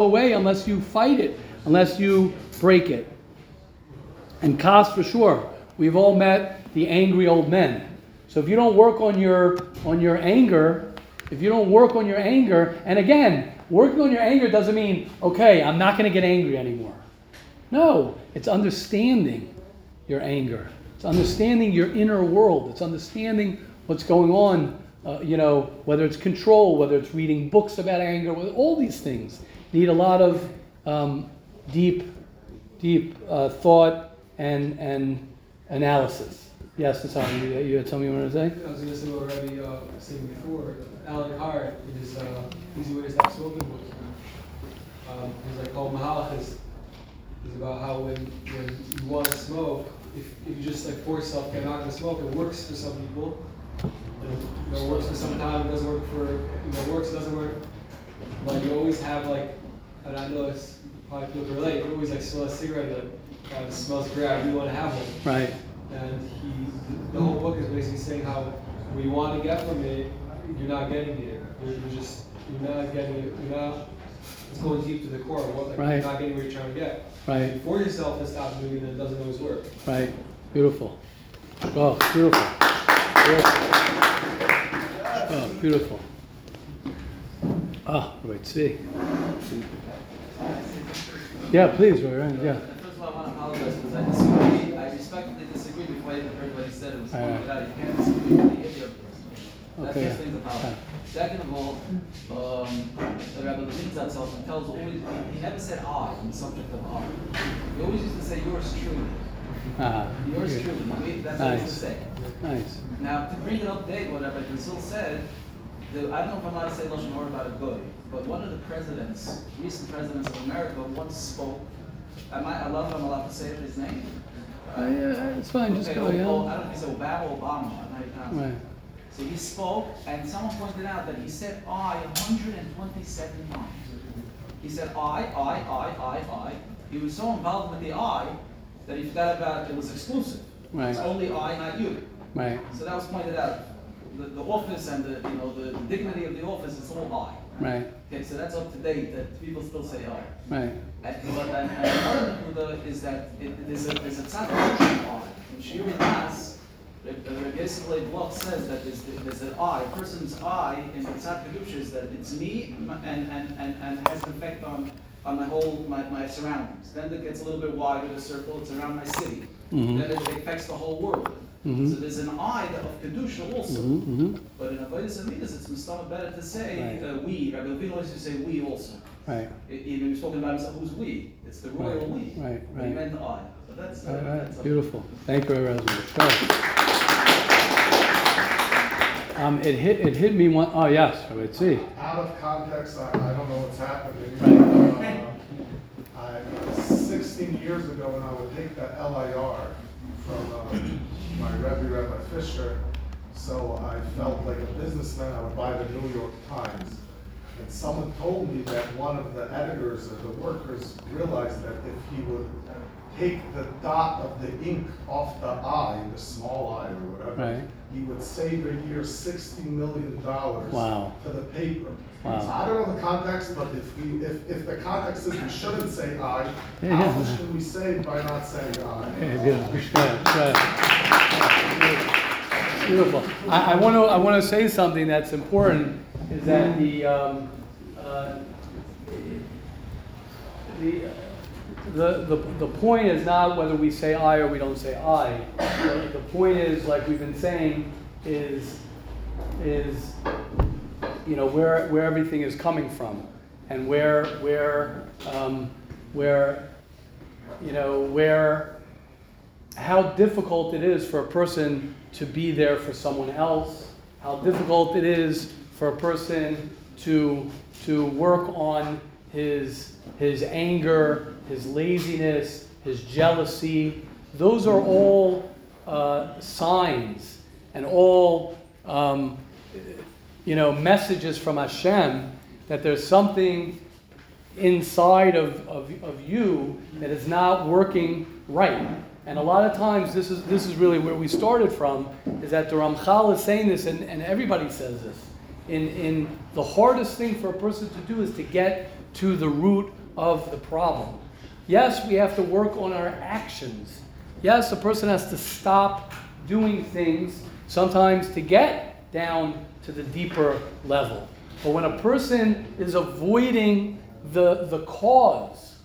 away unless you fight it, unless you break it. And Kas for sure. We've all met the angry old men. So if you don't work on your on your anger, if you don't work on your anger, and again, working on your anger doesn't mean, okay, I'm not going to get angry anymore. No, it's understanding your anger. It's understanding your inner world. It's understanding what's going on, uh, you know, whether it's control, whether it's reading books about anger, all these things need a lot of um, deep, deep uh, thought and, and analysis. Yes, Hassan, you, you had something you wanted to say? I was going to say what Rabbi uh, saying before. Allen Carr, in his uh, Easy Way to Stop Smoking book, um, he's like called Mahalach is, about how when, when you want to smoke, if, if you just like force yourself, I'm not to smoke, it works for some people. And, you know, it works for some time, it doesn't work for, you know, it works, it doesn't work. But you always have like, and I know it's probably people can relate, you always like smell a cigarette that kind of smells great, I really want to have one. Right, And he, the whole book is basically saying how we want to get from it, you're not getting it. You're, you're just, you're not getting it. You're not. It's going deep to the core. What, like, Right. You're not getting what you're trying to get. right, you force yourself to stop moving, it, it doesn't always work. right. Beautiful. Oh, beautiful. Beautiful. Oh, beautiful. Ah, right, see. Yeah, please, Roy, right, yeah. First of all, I want to apologize because I disagree. I respectfully disagree before I even heard what he said. It was All right. pointed out. You can't disagree with the idiot. That's Okay, first thing to yeah. Second of all, um, the Rabbi Levin Zatzal tells always, he never said I in the subject of I. He always used to say yours truly. Ah, Yours good. truly. That's what he used to Nice. say. Nice. Now, to bring it up date, what Rabbi Consul said, the, I don't know if I'm allowed to say Lashon Hara about a good, but one of the presidents, recent presidents of America, once spoke. Am I, I love I'm allowed to say his name. Uh, yeah, it's fine, just go, oh, I don't know if it's Obama Obama, I don't know how you pronounce it. Right, So he spoke, and someone pointed out that he said I 127 times. He said I, I, I, I, I. He was so involved with the I that he forgot about it was exclusive. Right. It's only I, not you. right, So that was pointed out. The, the office and the, you know, the dignity of the office is all I. right, Okay, so that's up to date, that people still say I. right, And, but, and, and another Nakuda is that it, there's a, there's a tzad I. In Shiurei Daas, basically Bloch says that there's, there's an I, a person's I in the tzad kedusha is that it's me and, and, and, and has an effect on, on my whole, my, my surroundings. Then it gets a little bit wider, the circle, it's around my city. Mhm. Then it affects the whole world. Mhm. So there's an I that- of kedusha also. mm-hmm, But in Avodas Amidas, it's mistama better to say Right. uh, we. Rabbi Levine always used to say we also. right, I- Even he was talking about himself, who's we? It's the royal Right, we. right, But he right. meant I. But that's, all uh, right, that's up- beautiful. Thank you, Rosemary. Go. Um, it hit, it hit me one, oh, yes, let's see. out of context, I, I don't know what's happening. Right. Uh, I, sixteen years ago, when I would take the LIR from, my Rebbe, Rabbi Fisher, so I felt like a businessman, I would buy the New York Times. And someone told me that one of the editors or the workers realized that if he would take the dot of the ink off the I, the small I or whatever, Right. he would save a year sixty million dollars Wow. to the paper. Wow. So I don't know the context, but if we, if, if the context is we shouldn't say I, Yeah, how much should we save by not saying I? Good, good, good. Beautiful. I, I want to, I want to say something that's important, is that the, um, uh, the, the, the, the point is not whether we say I or we don't say I. The, point is, like we've been saying, is, is, you know, where, where everything is coming from, and where, where, um, where, you know, where, how difficult it is for a person to be there for someone else, how difficult it is for a person to, to work on his, his anger, his laziness, his jealousy. Those are all uh, signs and all, um, you know, messages from Hashem that there's something inside of, of, of you that is not working right. And a lot of times, this is, this is really where we started from, is that the Ramchal is saying this, and, and everybody says this. In, in the hardest thing for a person to do is to get to the root of the problem. Yes, we have to work on our actions. Yes, a person has to stop doing things sometimes to get down to the deeper level. But when a person is avoiding the, the cause,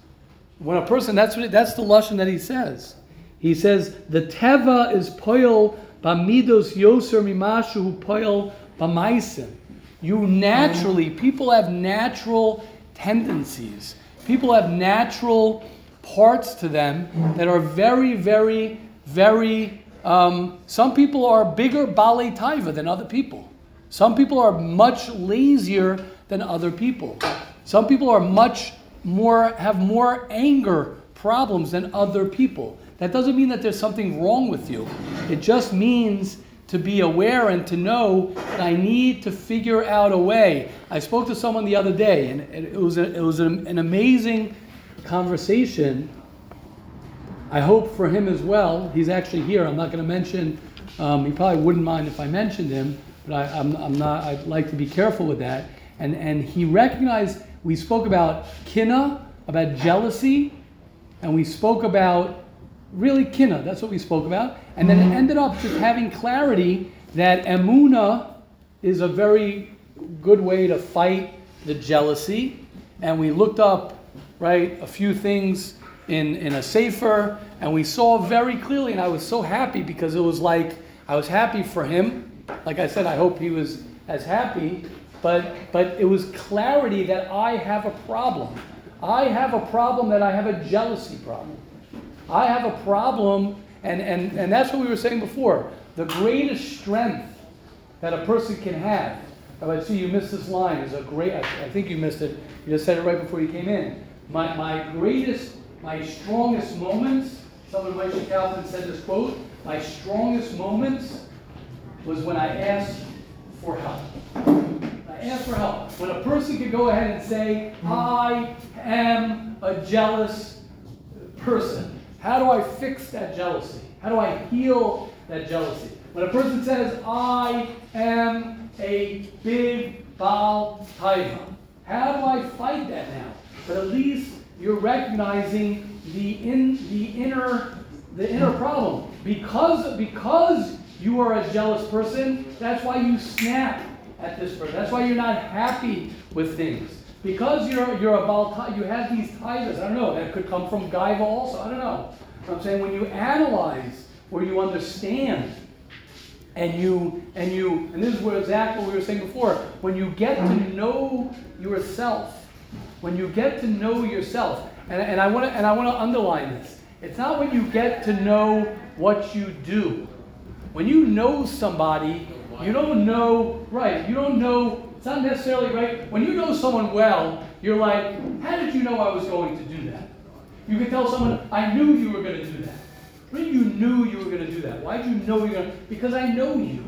when a person, that's what, that's the lesson that he says. He says, the teva is poil bamidos yoser mimashu hu poil bamaisim. You naturally, people have natural tendencies. People have natural parts to them that are very, very, very. Um, some people are bigger bale taiva than other people. Some people are much lazier than other people. Some people are much more have more anger problems than other people. That doesn't mean that there's something wrong with you. It just means to be aware and to know that I need to figure out a way. I spoke to someone the other day, and it it was, a, it was an, an amazing conversation. I hope for him as well. He's actually here. I'm not going to mention, um, he probably wouldn't mind if I mentioned him, but I, I'm, I'm not, I'd like to be careful with that. And, and he recognized, we spoke about kina, about jealousy, and we spoke about really kina, that's what we spoke about. And then it ended up just having clarity that emuna is a very good way to fight the jealousy. And we looked up, right, a few things in, in a safer, and we saw very clearly, and I was so happy because it was like, I was happy for him. Like I said, I hope he was as happy, but, but it was clarity that I have a problem. I have a problem that I have a jealousy problem. I have a problem, and, and, and that's what we were saying before. The greatest strength that a person can have. I see you missed this line. Is a great. I, I think you missed it. You just said it right before you came in. My, my greatest, my strongest moments. Someone, Mike Calvin, said this quote. My strongest moments was when I asked for help. I asked for help. When a person could go ahead and say, "I am a jealous person." How do I fix that jealousy? How do I heal that jealousy? When a person says, I am a big Baal Taiva, how do I fight that now? But at least you're recognizing the, in, the, inner, the inner problem. Because, because you are a jealous person, that's why you snap at this person. That's why you're not happy with things. Because you're, you're a Baal, you have these tithas. I don't know, that could come from Gaiva also. I don't know. I'm saying when you analyze or you understand and you and you and this is where exactly what we were saying before when you get to know yourself when you get to know yourself and, and i want to and i want to underline this it's not when you get to know what you do when you know somebody you don't know right you don't know it's not necessarily right when you know someone well you're like how did you know i was going to do that you can tell someone, I knew you were going to do that. When you knew you were going to do that? Why did you know you're going to? Because I know you.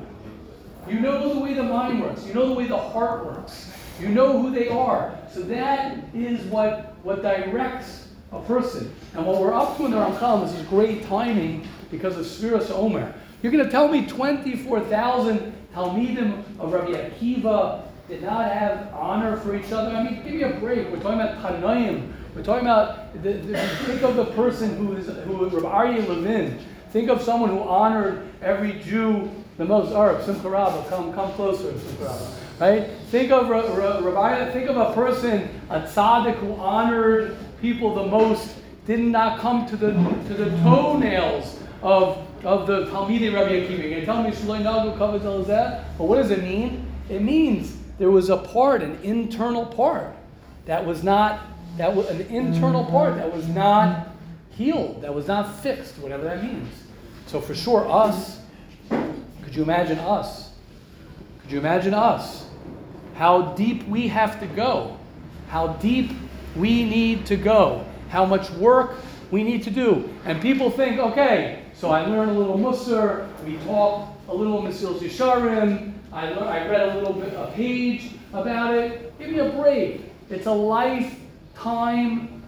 You know the way the mind works. You know the way the heart works. You know who they are. So that is what, what directs a person. And what we're up to in the Ramchal, this is great timing because of Sfiras Omer. You're going to tell me 24,000 Talmidim of Rabbi Akiva did not have honor for each other? I mean, give me a break. We're talking about Tanaim. We're talking about, the, the, think of the person who is, who, Rabbi Aryeh Levin. Think of someone who honored every Jew the most. Arab, Simcha Rabba, come, come closer, Simcha Rabba. Right? Think of Rabbi, think of a person, a tzaddik who honored people the most, did not come to the, to the toenails of, of the Talmidei Rabbi Akiva. You tell me, Shaloi Nagu that? But what does it mean? It means there was a part, an internal part, that was not that was an internal part that was not healed, that was not fixed, whatever that means. So for sure, us, could you imagine us? Could you imagine us? How deep we have to go, how deep we need to go, how much work we need to do. And people think, okay, so I learned a little Musar, we talk a little Mesilas Yesharim, I, I read a little bit, a page about it. Give me a break. It's a lifetime,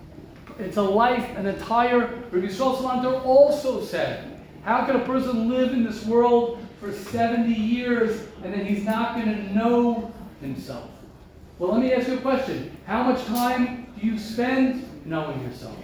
it's a life, an entire. Rabbi Yisrael also said, how can a person live in this world for 70 years and then he's not going to know himself? Well, let me ask you a question. How much time do you spend knowing yourself?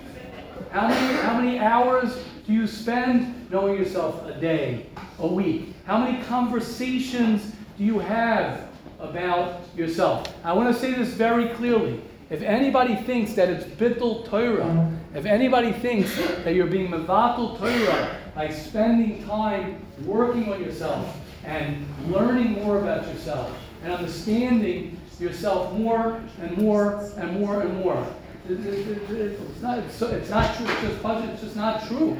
How many, how many hours do you spend knowing yourself a day, a week? How many conversations do you have about yourself? I want to say this very clearly. If anybody thinks that it's bittul Torah, if anybody thinks that you're being mevatel Torah by spending time working on yourself and learning more about yourself and understanding yourself more and more and more and more, it- it- it- it- it's not, it's it's not true. It's just, budget- it's just not true.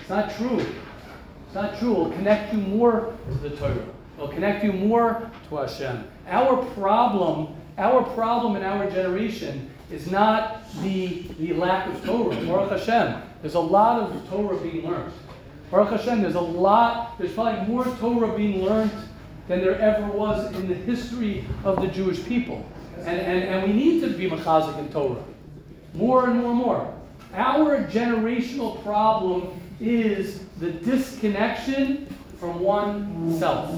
It's not true. It's not true. It'll connect you more to the Torah. It'll connect you more to Hashem. Our problem, our problem in our generation is not the, the lack of Torah. Baruch Hashem. There's a lot of Torah being learned. Baruch Hashem, there's a lot, there's probably more Torah being learned than there ever was in the history of the Jewish people. And, and, and we need to be machazik in Torah. More and more and more. Our generational problem is the disconnection from oneself.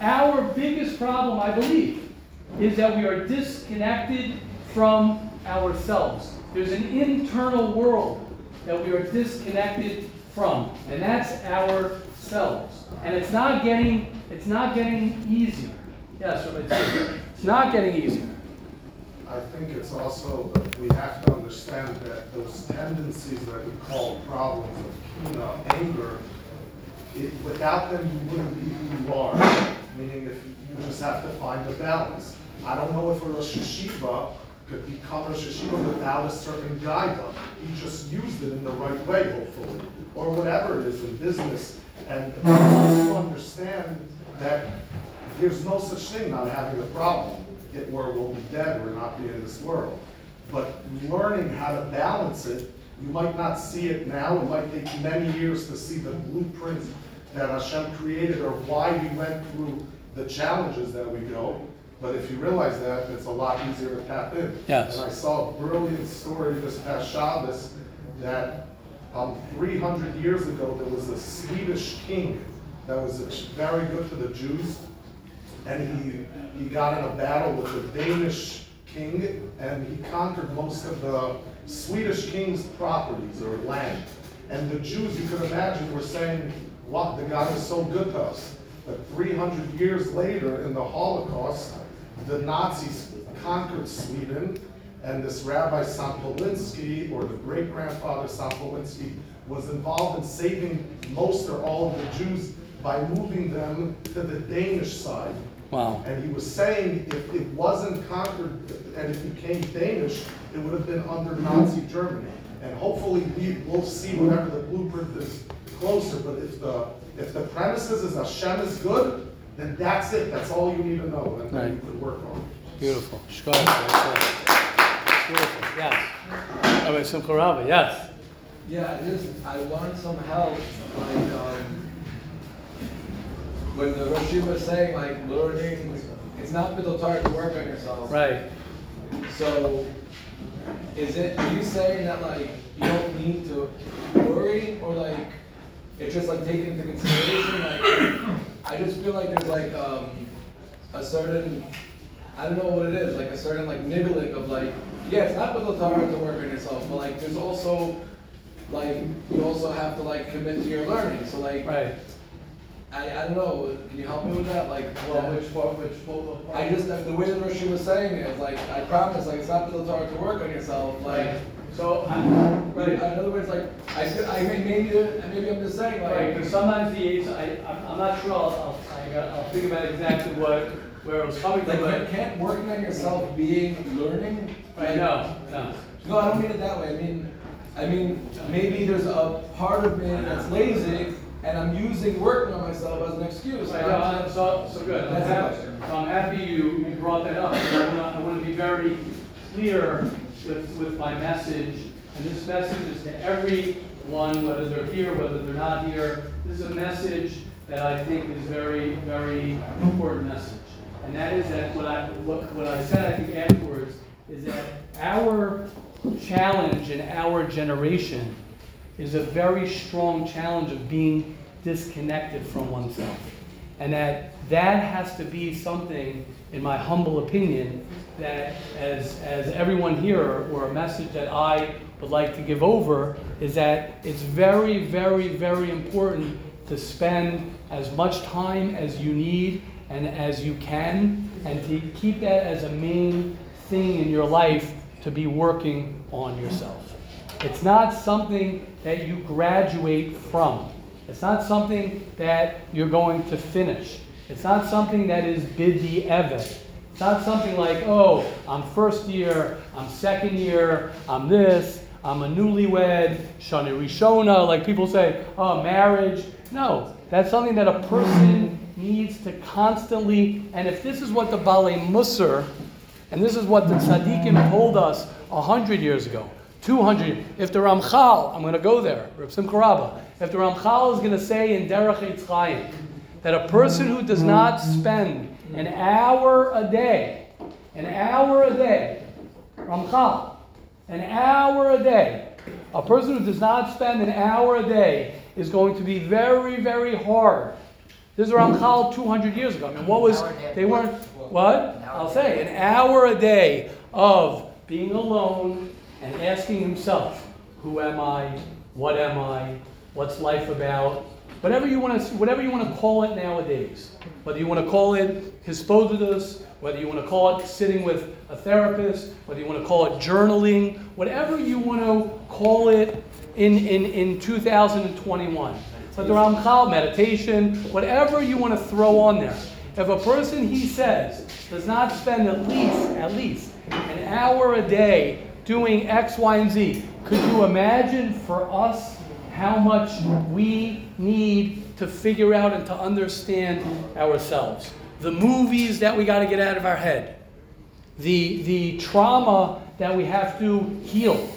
Our biggest problem, I believe, is that we are disconnected from ourselves. There's an internal world that we are disconnected from, and that's ourselves. And it's not getting, it's not getting easier. Yes, It's not getting easier. I think it's also, that we have to understand that those tendencies that we call problems of kina, anger, it, without them, you wouldn't be who you are. Meaning if you just have to find a balance. I don't know if a Rosh Yeshiva could become a Rosh Yeshiva without a certain guide. He just used it in the right way, hopefully, or whatever it is in business. And you understand that there's no such thing not having a problem, it, where we'll be dead or not be in this world. But learning how to balance it, you might not see it now, it might take many years to see the blueprint that Hashem created or why we went through the challenges that we go. But if you realize that, it's a lot easier to tap in. Yes. And I saw a brilliant story this past Shabbos that um, 300 years ago, there was a Swedish king that was very good to the Jews. And he, he got in a battle with the Danish king, and he conquered most of the Swedish king's properties or land. And the Jews, you could imagine, were saying, what, the God is so good to us. But 300 years later, in the Holocaust, the Nazis conquered Sweden, and this Rabbi Sampolinsky, or the great-grandfather Sampolinsky, was involved in saving most or all of the Jews by moving them to the Danish side. Wow. And he was saying if it wasn't conquered and it became Danish, it would have been under Nazi Germany. And hopefully we will see whatever the blueprint is closer, but if the, if the premises is Hashem is good, then that's it, that's all you need to know, and then you Right. can work on it. Beautiful. Shkoyach. That's it. Beautiful. Yes. Rabbi Simcha Rabbi, yes. Yeah, I just, I want some help, like, um, when the Rosh Yeshiva is saying, like, learning, it's not middle to work on yourself. Right. So, is it, are you saying that, like, you don't need to worry, or like, it's just like taken into consideration, like, I just feel like there's like, um, a certain, I don't know what it is, like a certain like niggling of like, yeah, it's not middle target to work on yourself, but like, there's also, like, you also have to like commit to your learning, so like, Right. I, I don't know, can you help me with that, like? Well, which part, which part? I just, the way that Roshi was saying it, like, I promise, like, it's not target to work on yourself, like, So, I- Right, in other words, like, I, could- I may- maybe, maybe I'm just saying, right, like, because sometimes the aides, I, I'm, I'm not sure, I'll, I'll, I got, I'll think about exactly what, where it was coming like, from, can't- but. can't working on yourself being learning? Right, Like- no, no. No, I don't mean it that way, I mean, I mean, maybe there's a part of me that's lazy, and I'm using working on myself as an excuse. Right, no, so, so good. I'm That's the happy, question. so I'm happy you, you brought that up. I wanna, I wanna be very clear with, with my message. And this message is to everyone, whether they're here, whether they're not here. This is a message that I think is very, very important message. And that is that what I, what, what I said, I think afterwards, is that our challenge in our generation is a very strong challenge of being disconnected from oneself. And that that has to be something, in my humble opinion, that as, as everyone here, or a message that I would like to give over, is that it's very, very, very important to spend as much time as you need and as you can, and to keep that as a main thing in your life to be working on yourself. It's not something that you graduate from. It's not something that you're going to finish. It's not something that is bidi evet. It's not something like, oh, I'm first year, I'm second year, I'm this, I'm a newlywed, shani rishona, like people say, oh, marriage. No, that's something that a person needs to constantly, and if this is what the Bale Musar, and this is what the tzaddikim told us a hundred years ago, 200, if the Ramchal, I'm going to go there, Reb Simcha if the Ramchal is going to say in Derech Eitz Chaim that a person who does not spend an hour a day, an hour a day, Ramchal, an hour a day, a person who does not spend an hour a day is going to be very, very hard. This is Ramchal 200 years ago. I mean, what was, they weren't, what? I'll say, an hour a day of being alone and asking himself, who am I? What am I? What's life about? Whatever you want to, whatever you want to call it nowadays. Whether you want to call it hisbodedus, whether you want to call it sitting with a therapist, whether you want to call it journaling, whatever you want to call it in, in, in 2021. But the Ramchal, meditation, whatever you want to throw on there. If a person, he says, does not spend at least, at least, an hour a day doing X, Y, and Z, could you imagine for us how much we need to figure out and to understand ourselves? The movies that we got to get out of our head, the, the trauma that we have to heal,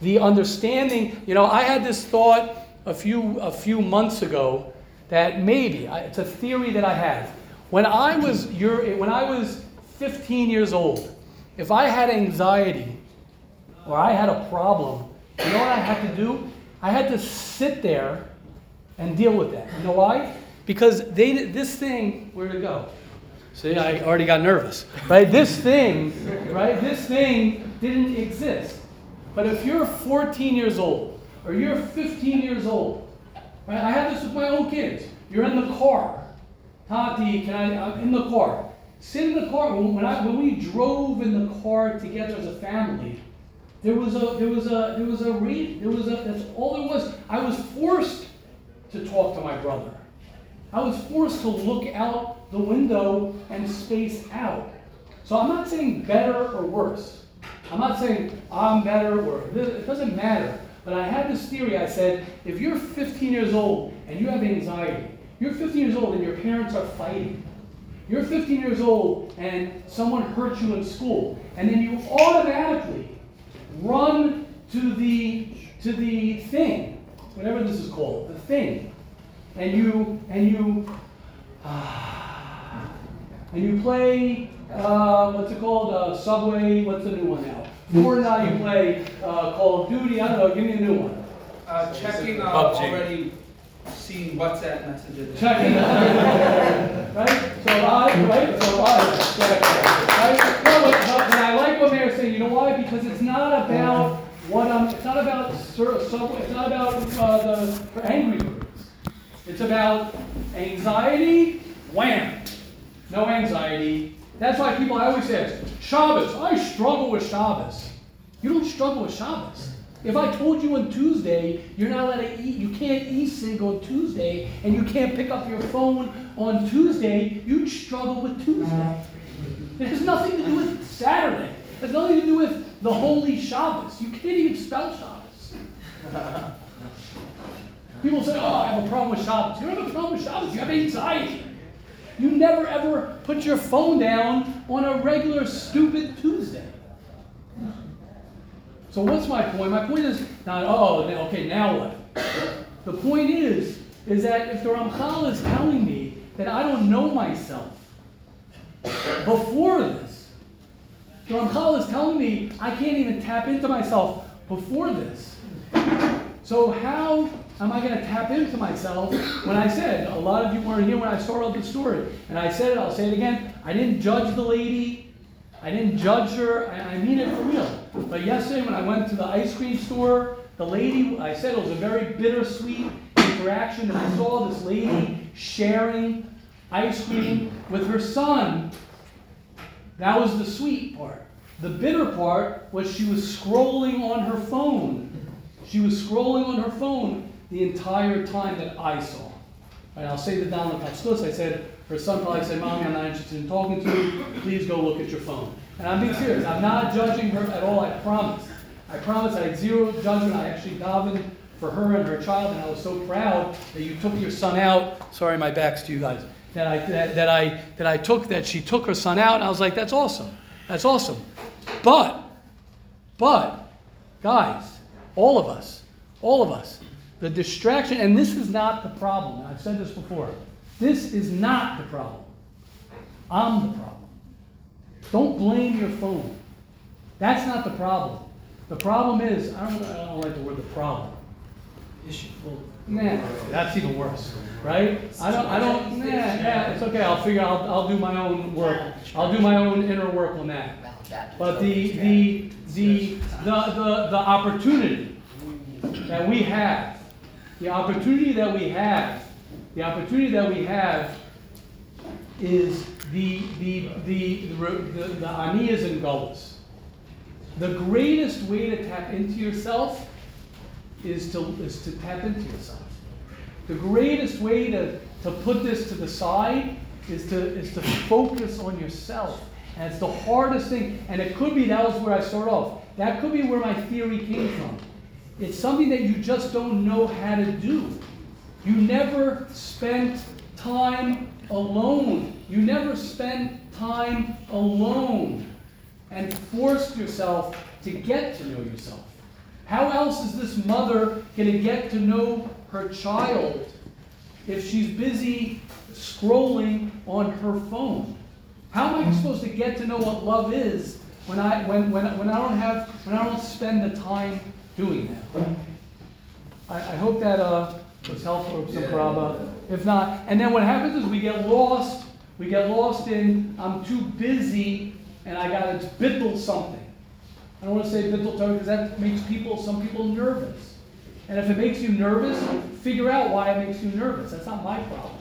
the understanding. You know, I had this thought a few, a few months ago that maybe, it's a theory that I have. When I was, your, when I was 15 years old, if I had anxiety or I had a problem, you know what I had to do? I had to sit there and deal with that. You know why? Because they, this thing, where'd it go? See, I already got nervous. Right? This thing, right? This thing didn't exist. But if you're 14 years old or you're 15 years old, right? I had this with my own kids. You're in the car. Tati, can I? I'm in the car. Sit in the car. When, I, when we drove in the car together as a family, there was a there was a there was a read there was a that's all there was. I was forced to talk to my brother. I was forced to look out the window and space out. So I'm not saying better or worse. I'm not saying I'm better or it doesn't matter. But I had this theory. I said, if you're 15 years old and you have anxiety, you're 15 years old and your parents are fighting. You're 15 years old and someone hurt you in school, and then you automatically run to the to the thing, whatever this is called, the thing, and you and you and you play uh, what's it called? Uh, Subway. What's the new one now? Or now You play uh, Call of Duty. I don't know. Give me a new one. Uh, checking, uh, PUBG. already seen WhatsApp messages. Checking. right? So I, right? So I, right? No, but, but, but I like saying. You know why? Because it's not about what I'm. It's not about sur-. It's not about uh, the angry birds. It's about anxiety. Wham. No anxiety. That's why people I always say, Shabbos. I struggle with Shabbos. You don't struggle with Shabbos. If I told you on Tuesday you're not allowed to eat, you can't e-cig on Tuesday, and you can't pick up your phone on Tuesday, you'd struggle with Tuesday. It has nothing to do with Saturday. Has nothing to do with the holy Shabbos. You can't even spell Shabbos. People say, oh, I have a problem with Shabbos. You don't have a problem with Shabbos, you have anxiety. You never ever put your phone down on a regular stupid Tuesday. So what's my point? My point is not, oh, okay, now what? The point is, is that if the Ramchal is telling me that I don't know myself before this, the Ramchal is telling me I can't even tap into myself before this, So how am I gonna tap into myself when I said, a lot of you weren't here when I started the story, and I said it, I'll say it again, I didn't judge the lady, I didn't judge her, I, I mean it for real. But yesterday, when I went to the ice cream store, the lady, I said it was a very bittersweet interaction, and I saw this lady sharing ice cream with her son. That was the sweet part. The bitter part was she was scrolling on her phone. She was scrolling on her phone the entire time that I saw. And I'll say that down the Kapskus. I said, her son probably said, Mommy, I'm not interested in talking to you. Please go look at your phone. And I'm being serious. I'm not judging her at all. I promise. I promise I had zero judgment. I actually davened for her and her child, and I was so proud that you took your son out. Sorry, my back's to you guys. That I that, that I that I took that she took her son out, and I was like, that's awesome. That's awesome. But, but, guys, all of us, all of us, the distraction, and this is not the problem. I've said this before. This is not the problem. I'm the problem. Don't blame your phone. That's not the problem. The problem is, I don't, I don't like the word the problem. Issue. Nah, that's even worse, right? I don't, I don't, nah, nah, it's okay, I'll figure, I'll, I'll do my own work. I'll do my own inner work on that. But the, the, the, the, the, the opportunity that we have, the opportunity that we have, the opportunity that we have is the, the, the, the, the aniyas and gullahs. The greatest way to tap into yourself is to, is to tap into yourself. The greatest way to, to put this to the side is to, is to focus on yourself. And it's the hardest thing. And it could be that was where I started off. That could be where my theory came from. It's something that you just don't know how to do. You never spent time alone. You never spent time alone and forced yourself to get to know yourself. How else is this mother going to get to know her child if she's busy scrolling on her phone? How am I supposed to get to know what love is when I when, when, when I don't have when I don't spend the time doing that? I, I hope that uh, was helpful, some Paraba. If not, and then what happens is we get lost. We get lost in I'm too busy and I got to bittle something. I don't want to say Torah because that makes people, some people nervous. And if it makes you nervous, figure out why it makes you nervous. That's not my problem.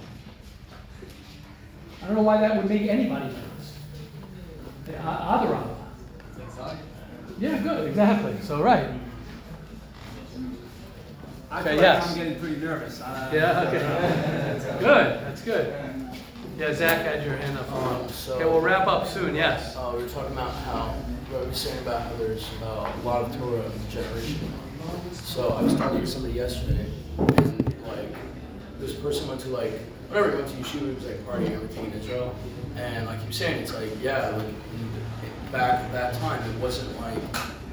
I don't know why that would make anybody nervous. Either of Yeah, good, exactly. So, right. I Okay, yes. I'm getting pretty nervous. Uh, Yeah, okay. Good, that's good. Yeah, Zach had your hand up. Um, so- Okay, we'll wrap up soon, yes. Uh, we were talking about how, what we were saying about how there's uh, a lot of Torah in the generation. So I was talking to somebody yesterday, and like, this person went to like, whatever, he went to yeshiva, he was like partying everything in Israel. And like you saying, it's like, yeah, like, it- back at that time, it wasn't like,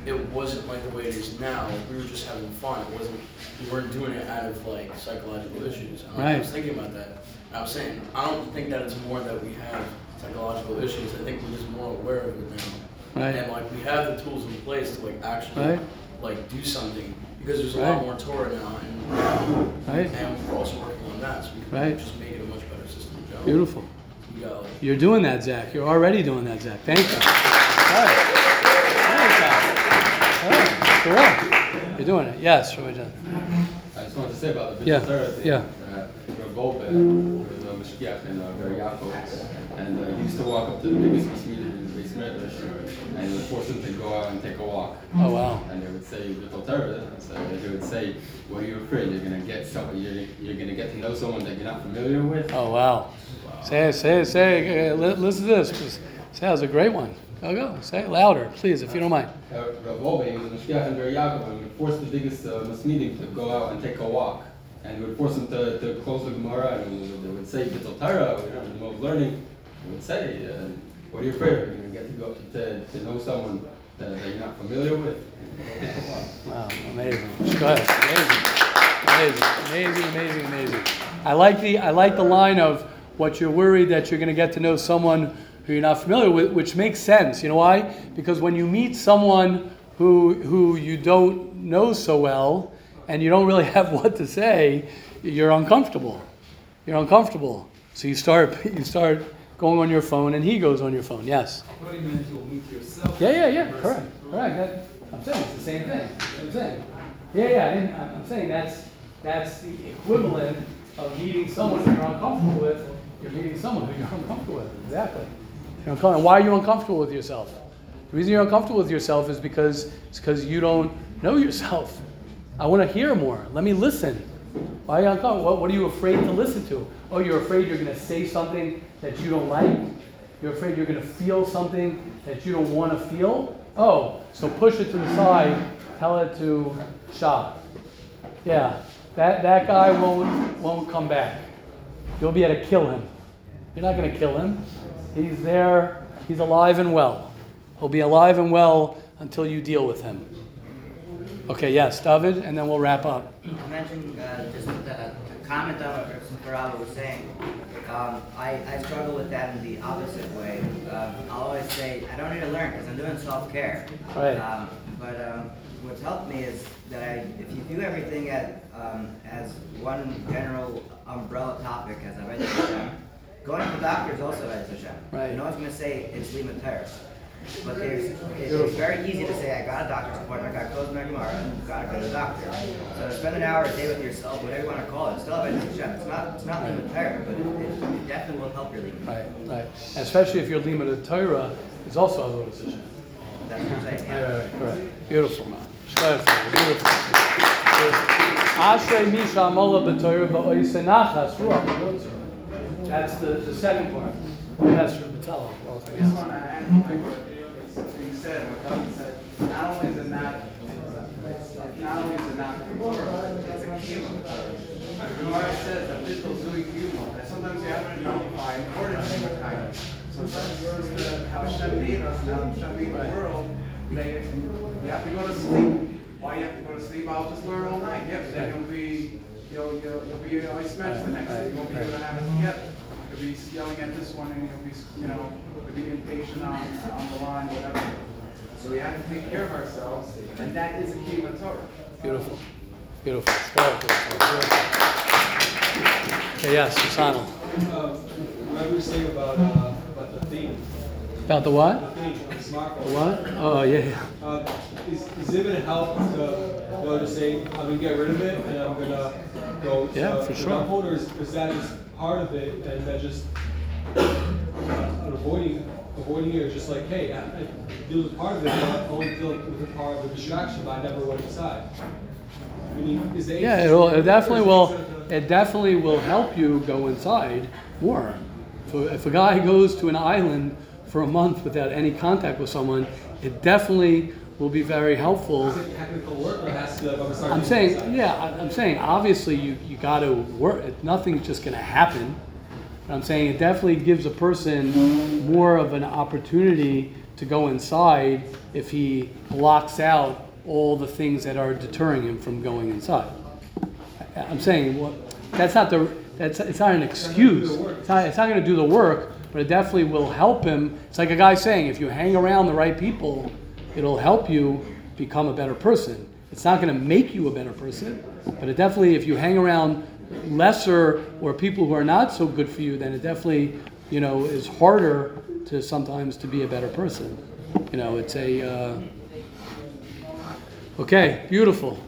it wasn't like the way it is now. We were just having fun. It wasn't, we weren't doing it out of like psychological issues. And, like, I was thinking about that. I was saying, I don't think that it's more that we have psychological issues. I think we're just more aware of it now. Right. And like we have the tools in place to like actually Right. like do something because there's a lot Right. more Torah now, and Right? and we're also working on that, so we can Right. just make it a much better system. Joe. Beautiful. We got like You're doing that, Zach. You're already doing that, Zach. Thank you. All right. All right, Zach. All right. Cool. You're doing it. Yes, Rabbi John. I just wanted to say about the Yeah, Bittul yeah. Uh, Rav Goldberg was a Mashgiach in uh, Yaakov, and uh, he used to walk up to the biggest masmid in the beis medrash, and would force him to go out and take a walk. Oh, wow. And they would say Bittul Torah, so they would say, "What are you afraid? You're gonna get some, you're, you're gonna get to know someone that you're not familiar with." Oh, wow. Say say say. Uh, Listen to this. Say that was a great one. Go, go. Say it louder, please, if you don't mind. Uh, Rav Goldberg, he was a Mashgiach in Yaakov, and force the biggest uh, masmidim to go out and take a walk. And he would force them to, to close the Gemara, and they would say Bittul Torah, you know, the of learning. They would say, uh, what are you afraid of? You're going to get to go to, to know someone that, that you're not familiar with. Wow, amazing. Go ahead. Amazing. Amazing, amazing, amazing, amazing. I like the I like the line of what you're worried that you're going to get to know someone who you're not familiar with, which makes sense. You know why? Because when you meet someone who who you don't know so well, and you don't really have what to say, you're uncomfortable. You're uncomfortable. So you start you start going on your phone, and he goes on your phone. Yes. Putting them into a meet yourself. Yeah, yeah, yeah. Correct. Correct. That, I'm saying it's the same thing. I'm saying. Yeah, yeah. I didn't, I'm I'm saying that's that's the equivalent of meeting someone who you're uncomfortable with. You're meeting someone who you're uncomfortable with. Exactly. You're uncomfortable. Why are you uncomfortable with yourself? The reason you're uncomfortable with yourself is because it's because you don't know yourself. I want to hear more. Let me listen. Why are you uncomfortable? What, what are you afraid to listen to? Oh, you're afraid you're going to say something that you don't like? You're afraid you're going to feel something that you don't want to feel? Oh, so push it to the side, tell it to shop. Yeah, that, that guy won't, won't come back. You'll be able to kill him. You're not going to kill him. He's there, he's alive and well. He'll be alive and well until you deal with him. Okay, yes, David, and then we'll wrap up. I mentioned uh, just a comment on what Faraba was saying. Um, I, I struggle with that in the opposite way. Um, I'll always say, I don't need to learn because I'm doing self-care. Right. Um, but um, what's helped me is that I, if you do everything at, um, as one general umbrella topic, as I Hashem, going to the doctor is also as Hashem. Right. No one's going to say it's Lima Terrace. But there's, it's, it's very easy to say, I got a doctor's appointment, I got closed my Gemara, and gotta go to the doctor. So spend an hour a day with yourself, whatever you wanna call it, still have Hashem. It's not, it's not Lima Torah, but it, it, it definitely will help your Lima. Right, right. And especially if you're limited Torah, it's also a little decision. That's what I'm saying, Right, yeah. right, right, correct. Beautiful, man. Shkoyach, Beautiful. Ashrei Misha Amola B'Torah Ba'oise Nachas Ruach B'Yotzei. That's the, the second part. That's from Batal. I just want to add quick what you said, what Doug said. Not only is it not, not only is it not pure, it's a kiyum. The Gemara says that this will do kiyum, that sometimes you have to nullify in order to make a kind. Sometimes it's the, how Hashem made us, how Hashem made the world, they, you have to go to sleep. Why you have to go to sleep? I'll just learn all night. Yep, then you'll be, you'll, you'll, you'll be always smashed the next day. You won't be able to have it together. You'll be yelling at this one and you'll be, you know, you'll be impatient on, on the line, whatever. So we have to take care of ourselves, and that is a key of Torah. Beautiful. Beautiful. Shkoyach, beautiful. Okay, yes, Susanna. Um, What I was saying about, uh, about the theme, About the what? the what? Oh, yeah, yeah. Uh, is, is it gonna help to, you know, to say, I'm gonna get rid of it and I'm gonna go to Yeah, for the sure. download, or is, is that just part of it and that just uh, avoiding, avoiding it, or just like, hey, I, I deal with part of it, but I only deal with the part of the distraction, but I never went inside. I mean, is the Yeah, it'll, it definitely will, it definitely will help you go inside more. So if a guy goes to an island for a month without any contact with someone, it definitely will be very helpful. Is it technical work or has to, I'm I'm saying, yeah, I'm saying, obviously, you, you gotta work, nothing's just gonna happen. But I'm saying it definitely gives a person more of an opportunity to go inside if he blocks out all the things that are deterring him from going inside. I'm saying, well, that's not the, that's, it's not an excuse. It's not, it's not gonna do the work, but it definitely will help him. It's like a guy saying, if you hang around the right people, it'll help you become a better person. It's not gonna make you a better person, but it definitely, if you hang around lesser or people who are not so good for you, then it definitely, you know, is harder to sometimes to be a better person. You know, it's a, uh, Okay, beautiful.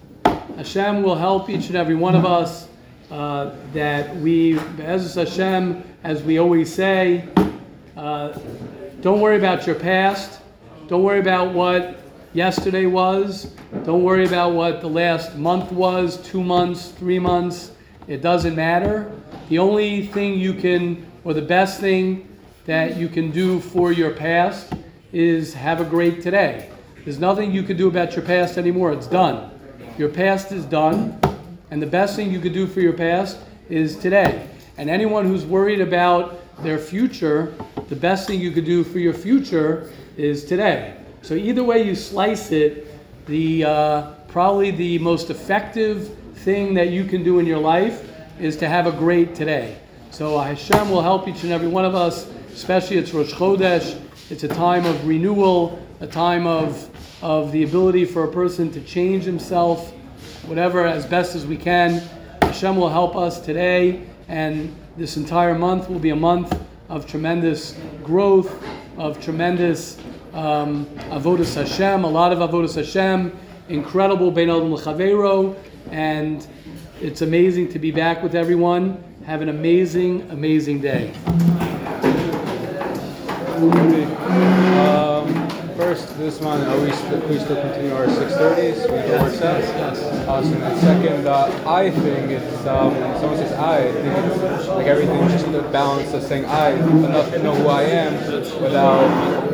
Hashem will help each and every one of us uh, that we, as Hashem, as we always say, uh, don't worry about your past. Don't worry about what yesterday was. Don't worry about what the last month was, two months, three months. It doesn't matter. The only thing you can, or the best thing that you can do for your past is have a great today. There's nothing you can do about your past anymore. It's done. Your past is done. And the best thing you could do for your past is today. And anyone who's worried about their future, the best thing you could do for your future is today. So either way you slice it, the uh, probably the most effective thing that you can do in your life is to have a great today. So Hashem will help each and every one of us, especially it's Rosh Chodesh. It's a time of renewal, a time of, of the ability for a person to change himself whatever as best as we can. Hashem will help us today, and this entire month will be a month of tremendous growth, of tremendous um, avodas Hashem, a lot of avodas Hashem, incredible Bein Adam L'Chaveiro, and it's amazing to be back with everyone. Have an amazing, amazing day. First, this month, are we, st- we still continue our 630s? We do work sets? yes. Awesome. And second, uh, I think it's, um, when someone says I, I think it's like everything, just the balance of saying I, enough to know who I am without